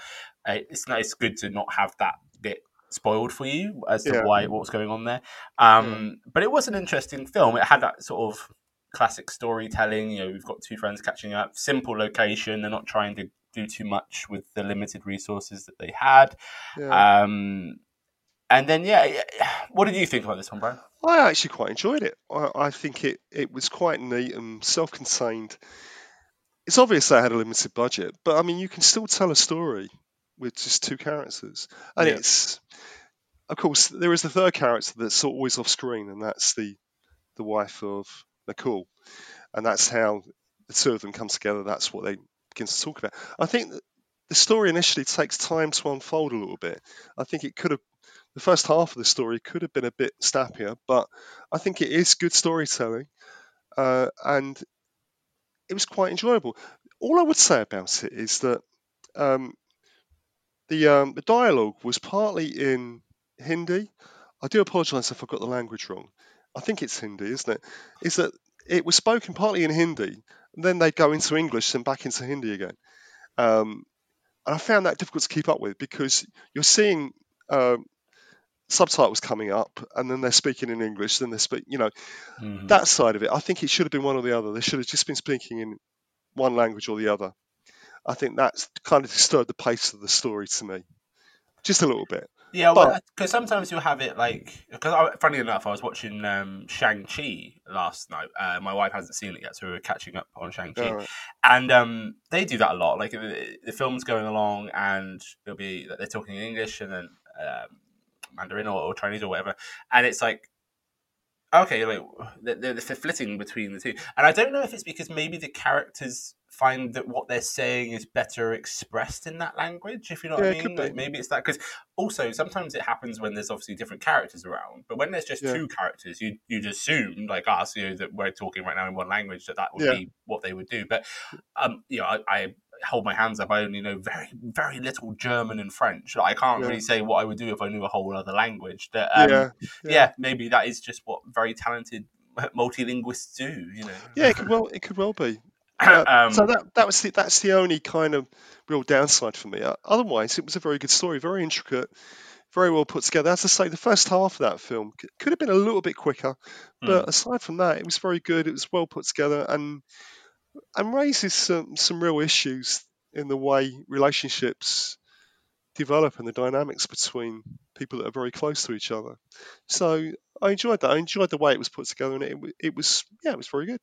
uh, it's it's good to not have that bit spoiled for you as to Yeah. why what's going on there. Um, But it was an interesting film. It had that sort of classic storytelling. You know, we've got two friends catching up, simple location. They're not trying to do too much with the limited resources that they had. Yeah. Um, and then, yeah, what did you think about this one, Brian? I actually quite enjoyed it. I, I think it, it was quite neat and self contained. It's obvious they had a limited budget, but I mean, you can still tell a story with just two characters. And Yeah. it's, of course, there is the third character that's always off screen, and that's the, the wife of Nicole. And that's how the two of them come together. That's what they to talk about. I think the story initially takes time to unfold a little bit. I think it could have the first half of the story could have been a bit snappier, but I think it is good storytelling, uh, and it was quite enjoyable. All I would say about it is that um, the um, the dialogue was partly in Hindi. I do apologise if I got the language wrong. I think it's Hindi, isn't it? Is that it was spoken partly in Hindi, then they'd go into English and back into Hindi again. Um, and I found that difficult to keep up with because you're seeing um, subtitles coming up, and then they're speaking in English, then they speak, you know, that side of it. I think it should have been one or the other. They should have just been speaking in one language or the other. I think that's kind of disturbed the pace of the story to me, just a little bit. Yeah, well, because sometimes you'll have it like because funny enough, I was watching um, Shang Chi last night. Uh, my wife hasn't seen it yet, so we were catching up on Shang Chi, Alright. and um, they do that a lot. Like the, the film's going along, and it'll be they're talking in English and then um, Mandarin or, or Chinese or whatever, and it's like. Okay, like they're they're flitting between the two, and I don't know if it's because maybe the characters find that what they're saying is better expressed in that language. If you know what Yeah, I mean, like maybe it's that because also sometimes it happens when there's obviously different characters around, but when there's just Yeah. two characters, you you'd assume like us, you know, that we're talking right now in one language that that would Yeah. be what they would do. But um, you know, I, I hold my hands up. I only know very very little German and French. Like, I can't really say what I would do if I knew a whole other language. That um, yeah, yeah. maybe that is just what very talented (laughs) multilinguists do. You know. yeah, it could well, it could well be. Uh, (coughs) Um, so that that was the, that's the only kind of real downside for me. Otherwise, it was a very good story, very intricate, very well put together. As I say, the first half of that film could have been a little bit quicker, but Hmm. aside from that, it was very good. It was well put together and and raises some some real issues in the way relationships develop and the dynamics between people that are very close to each other. So I enjoyed that. I enjoyed the way it was put together, and it, it was yeah, it was very good.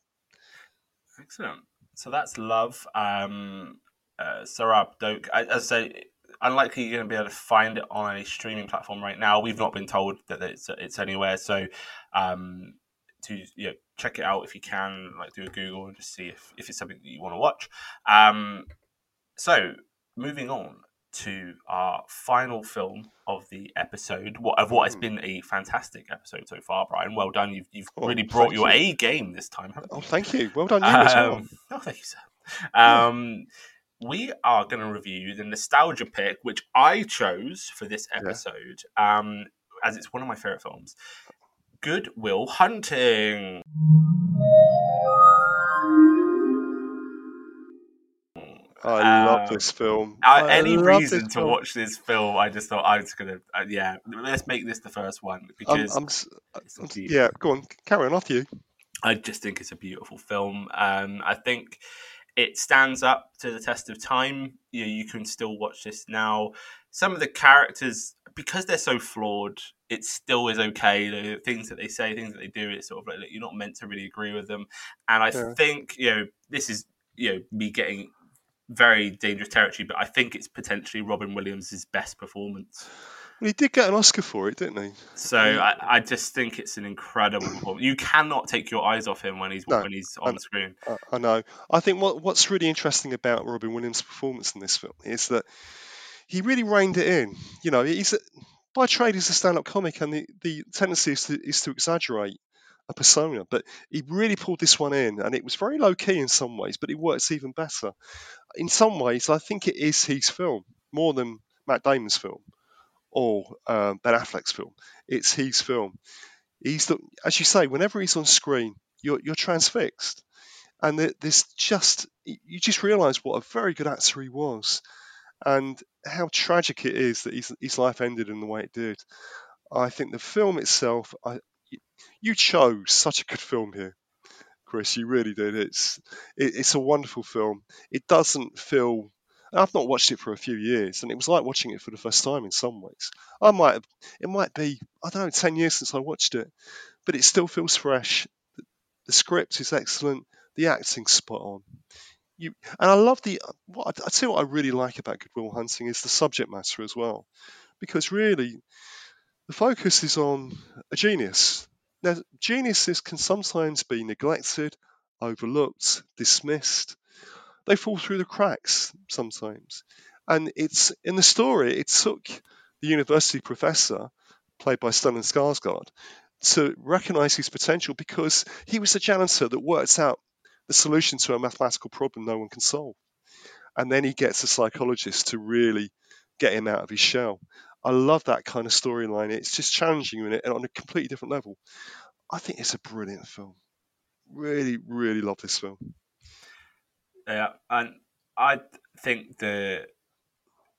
Excellent. So that's love. Um, uh, Sarab Doak. As I say, unlikely you're going to be able to find it on a streaming platform right now. We've not been told that it's it's anywhere. So um, to you know, check it out if you can, like do a Google and just see if, if it's something that you want to watch. Um, so moving on to our final film of the episode, what of what has hmm. been a fantastic episode so far, Brian. Well done. You've, you've oh, really brought your you. A game this time. Oh, thank you. Well done, you um, as well. Um, (laughs) oh, thank you, sir. Um, we are going to review the nostalgia pick, which I chose for this episode, yeah. um, as it's one of my favorite films. Good Will Hunting. I um, love this film. Uh, any reason to film. watch this film? I just thought I was gonna, uh, yeah, let's make this the first one because I'm, I'm, I'm, yeah, go on, carry on after you. I just think it's a beautiful film. Um, I think it stands up to the test of time. You know, you can still watch this now. Some of the characters, because they're so flawed, it still is okay. The things that they say, things that they do, it's sort of like you're not meant to really agree with them. And I yeah. think you know this is you know me getting very dangerous territory, but I think it's potentially Robin Williams' best performance. Well, he did get an Oscar for it, didn't he? So I, I, just think it's an incredible performance. You cannot take your eyes off him when he's no, when he's on I, screen. I, I, know. I think what what's really interesting about Robin Williams' performance in this film is that he really reined it in. You know, he's a, by trade he's a stand-up comic, and the, the tendency is to, is to exaggerate a persona, but he really pulled this one in, and it was very low key in some ways, but it works even better. In some ways, I think it is his film more than Matt Damon's film or um, Ben Affleck's film. It's his film. He's the, as you say, whenever he's on screen, you're you're transfixed, and there's just you just realise what a very good actor he was, and how tragic it is that his his life ended in the way it did. I think the film itself, I, you chose such a good film here, Chris. You really did. It's it, it's a wonderful film. It doesn't feel I've not watched it for a few years, and it was like watching it for the first time in some ways. I might have, it might be, I don't know, 10 years since I watched it, but it still feels fresh. The script is excellent, the acting's spot on. You, and I love the, what, I you what I really like about Good Will Hunting is the subject matter as well. Because really, the focus is on a genius. Now, geniuses can sometimes be neglected, overlooked, dismissed they fall through the cracks sometimes. And it's in the story, it took the university professor, played by Stellan Skarsgård, to recognize his potential because he was a janitor that worked out the solution to a mathematical problem no one can solve. And then he gets a psychologist to really get him out of his shell. I love that kind of storyline. It's just challenging you in it and on a completely different level. I think it's a brilliant film. Really, really love this film. Yeah, and I think the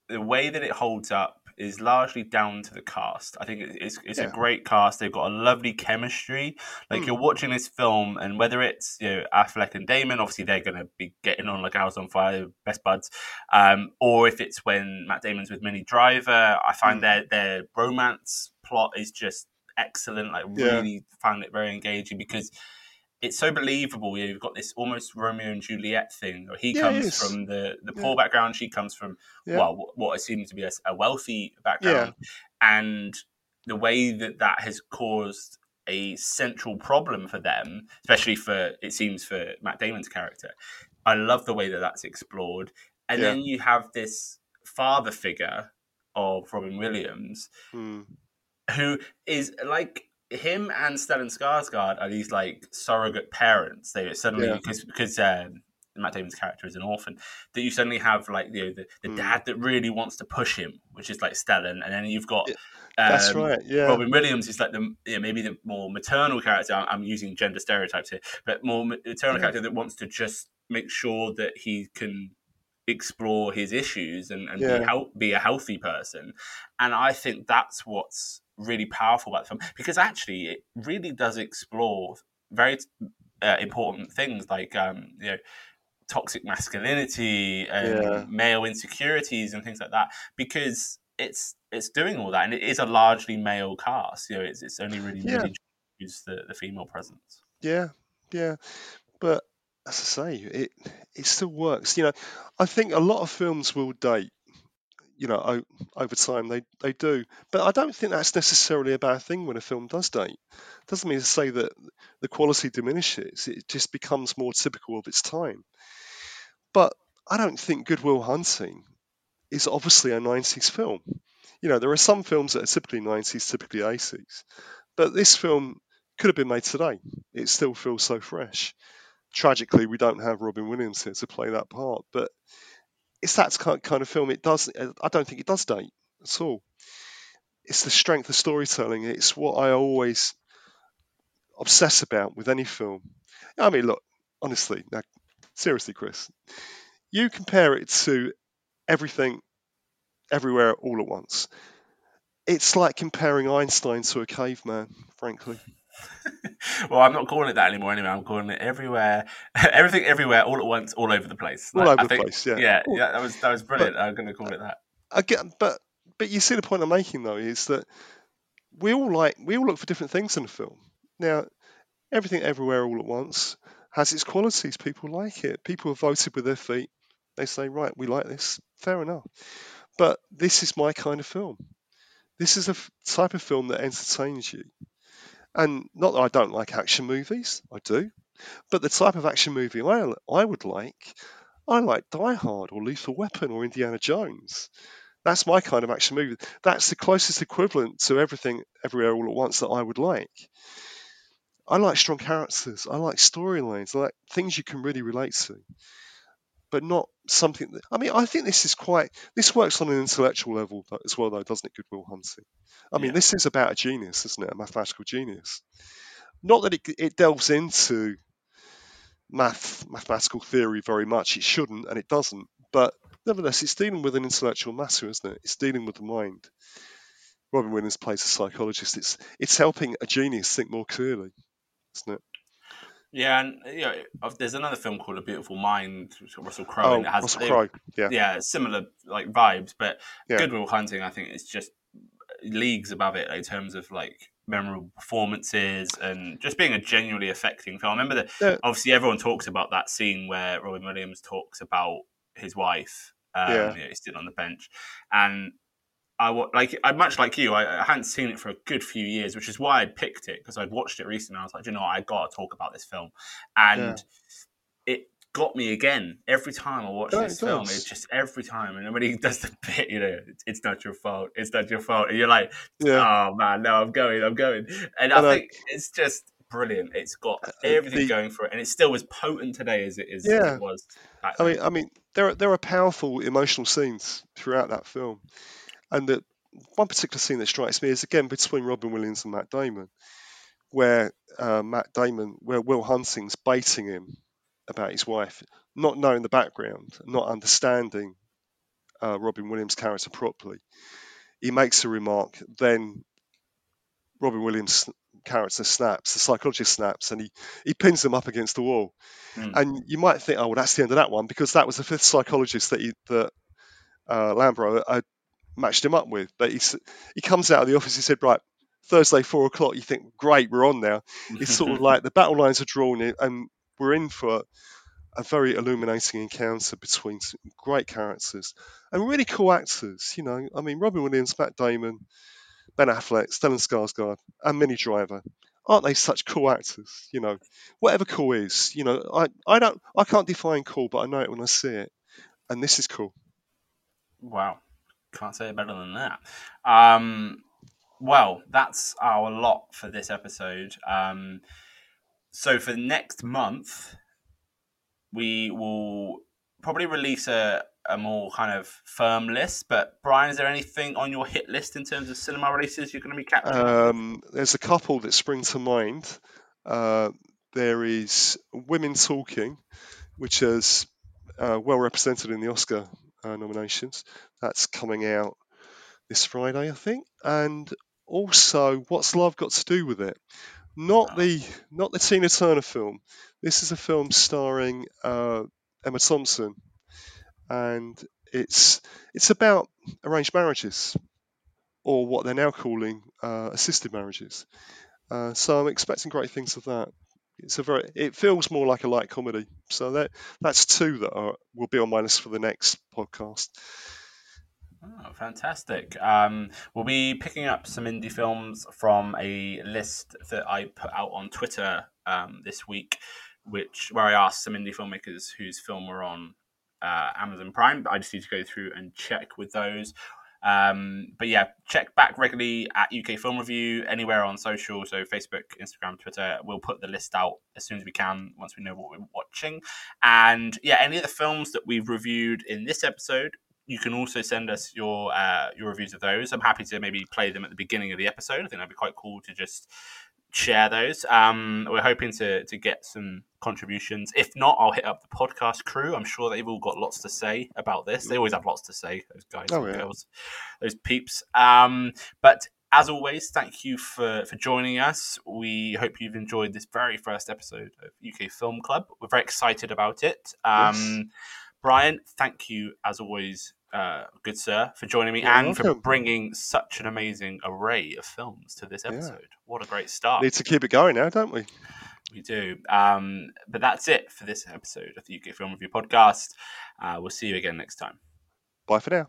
the way that it holds up is largely down to the cast. I think it's it's yeah. a great cast. They've got a lovely chemistry. Like mm. you're watching this film, and whether it's you know Affleck and Damon, obviously they're going to be getting on like a house on fire, best buds. Um, or if it's when Matt Damon's with Minnie Driver, I find mm. their their romance plot is just excellent. Like really yeah. found it very engaging because it's so believable. You've got this almost Romeo and Juliet thing. Where he yeah, comes from the, the poor yeah. background. She comes from yeah. well, what seems to be a, a wealthy background, and the way that that has caused a central problem for them, especially for it seems for Matt Damon's character. I love the way that that's explored, and then you have this father figure of Robin Williams, hmm. who is like him and Stellan Skarsgård are these like surrogate parents. They suddenly yeah. because because um, Matt Damon's character is an orphan that you suddenly have like you know, the the mm. dad that really wants to push him, which is like Stellan, and then you've got. Um, That's right. Yeah. Robin Williams is like the yeah, maybe the more maternal character. I'm using gender stereotypes here, but more maternal yeah. character that wants to just make sure that he can explore his issues and, and yeah. be, be a healthy person. And I think that's what's really powerful about the film because actually it really does explore very uh, important things like um, you know toxic masculinity and Yeah. male insecurities and things like that because it's it's doing all that and it is a largely male cast. You know, it's it's only really Yeah. really use the, the female presence. Yeah, yeah. But as I say, it it still works. You know, I think a lot of films will date. You know, over time they they do, but I don't think that's necessarily a bad thing when a film does date. It Doesn't mean to say that the quality diminishes. It just becomes more typical of its time. But I don't think Good Will Hunting is obviously a 90s film. You know, there are some films that are typically 90s, typically 80s, but this film could have been made today. It still feels so fresh. Tragically, we don't have Robin Williams here to play that part, but it's that kind of film. It does. I don't think it does date at all. It's the strength of storytelling. It's what I always obsess about with any film. I mean, look, honestly, now, seriously, Chris, you compare it to everything, everywhere, all at once. It's like comparing Einstein to a caveman, frankly. Well, I'm not calling it that anymore. Anyway, I'm calling it everywhere, (laughs) everything, everywhere, all at once, all over the place. All over I the think- place, yeah. yeah, yeah. That was that was brilliant. I'm going to call it that. Again, but but you see the point I'm making though is that we all like we all look for different things in a film. Now, everything everywhere all at once has its qualities. People like it. People have voted with their feet. They say, right, we like this. Fair enough. But this is my kind of film. This is a f- type of film that entertains you. And not that I don't like action movies, I do. But the type of action movie I, I would like, I like Die Hard or Lethal Weapon or Indiana Jones. That's my kind of action movie. That's the closest equivalent to everything, everywhere, all at once that I would like. I like strong characters. I like storylines. I like things you can really relate to, but not something that. I mean, I think this is quite. This works on an intellectual level as well, though, doesn't it? Good Will Hunting. I mean, Yeah. this is about a genius, isn't it? A mathematical genius. Not that it, it delves into math, mathematical theory very much. It shouldn't, and it doesn't. But nevertheless, it's dealing with an intellectual matter, isn't it? It's dealing with the mind. Robin Williams plays a psychologist. It's it's helping a genius think more clearly, isn't it? Yeah, and you know, there's another film called A Beautiful Mind, Russell Crowe, and it has Russell Crowe. Yeah. yeah, similar like vibes. But Yeah. Good Will Hunting, I think, is just leagues above it in terms of like memorable performances and just being a genuinely affecting film. I remember that Yeah. obviously everyone talks about that scene where Robin Williams talks about his wife. Um, Yeah. you know, he's sitting on the bench, and I like I much like you. I, I hadn't seen it for a good few years, which is why I'd picked it because I'd watched it recently. And I was like, you know, what? I got to talk about this film, and it got me again every time I watch Yeah, this it film. It's just every time, and when (laughs) he does the bit, you know, it's, not your fault. It's not your fault, and you're like, Yeah. "Oh man, no, I'm going, I'm going," and I I think it's just brilliant. It's got uh, uh, everything the- going for it, and it's still as potent today as it is as Yeah. it was. Back I mean, I mean, there are there are powerful emotional scenes throughout that film, and that one particular scene that strikes me is again between Robin Williams and Matt Damon, where uh, Matt Damon, where Will Hunting's baiting him about his wife, not knowing the background, not understanding uh, Robin Williams' character properly. He makes a remark, then Robin Williams' character snaps, the psychologist snaps, and he, he pins him up against the wall. Mm. And you might think, oh, well, that's the end of that one, because that was the fifth psychologist that he, that uh, Lambeau had matched him up with. But he he comes out of the office. He said, right, Thursday four o'clock. You think, great, we're on now. It's sort of (laughs) like the battle lines are drawn, and we're in for a very illuminating encounter between some great characters and really cool actors. You know, I mean, Robin Williams, Matt Damon, Ben Affleck, Stellan Skarsgård, and Minnie Driver. Aren't they such cool actors? You know, whatever cool is. You know, I, I don't I can't define cool, but I know it when I see it, and this is cool. Wow. Can't say it better than that. Um, well, that's our lot for this episode. Um, so for next month, we will probably release a, a more kind of firm list. But Brian, is there anything on your hit list in terms of cinema releases you're going to be capturing? Um, there's a couple that spring to mind. Uh, there is Women Talking, which is uh, well represented in the Oscar uh, nominations. That's coming out this Friday, I think. And also, What's Love Got to Do with It? Not the not the Tina Turner film. This is a film starring uh, Emma Thompson, and it's it's about arranged marriages, or what they're now calling uh, assisted marriages. Uh, so I'm expecting great things of that. It's a very it feels more like a light comedy. So that that's two that are, will be on my list for the next podcast. Oh, fantastic. Um, we'll be picking up some indie films from a list that I put out on Twitter um, this week, which where I asked some indie filmmakers whose film were on uh, Amazon Prime. I just need to go through and check with those. Um, but yeah, check back regularly at UK Film Review anywhere on social, so Facebook, Instagram, Twitter. We'll put the list out as soon as we can once we know what we're watching. And yeah, any of the films that we've reviewed in this episode, you can also send us your uh, your reviews of those. I'm happy to maybe play them at the beginning of the episode. I think that'd be quite cool to just share those. Um, we're hoping to to get some contributions. If not, I'll hit up the podcast crew. I'm sure they've all got lots to say about this. They always have lots to say. Those guys Oh, and yeah. girls, those peeps. Um, but as always, thank you for for joining us. We hope you've enjoyed this very first episode of UK Film Club. We're very excited about it. Um, Brian, thank you as always, uh, good sir, for joining me and for bringing such an amazing array of films to this episode. What a great start. Need to keep it going now, don't we? We do. Um, but that's it for this episode of the UK Film Review Podcast. Uh, we'll see you again next time. Bye for now.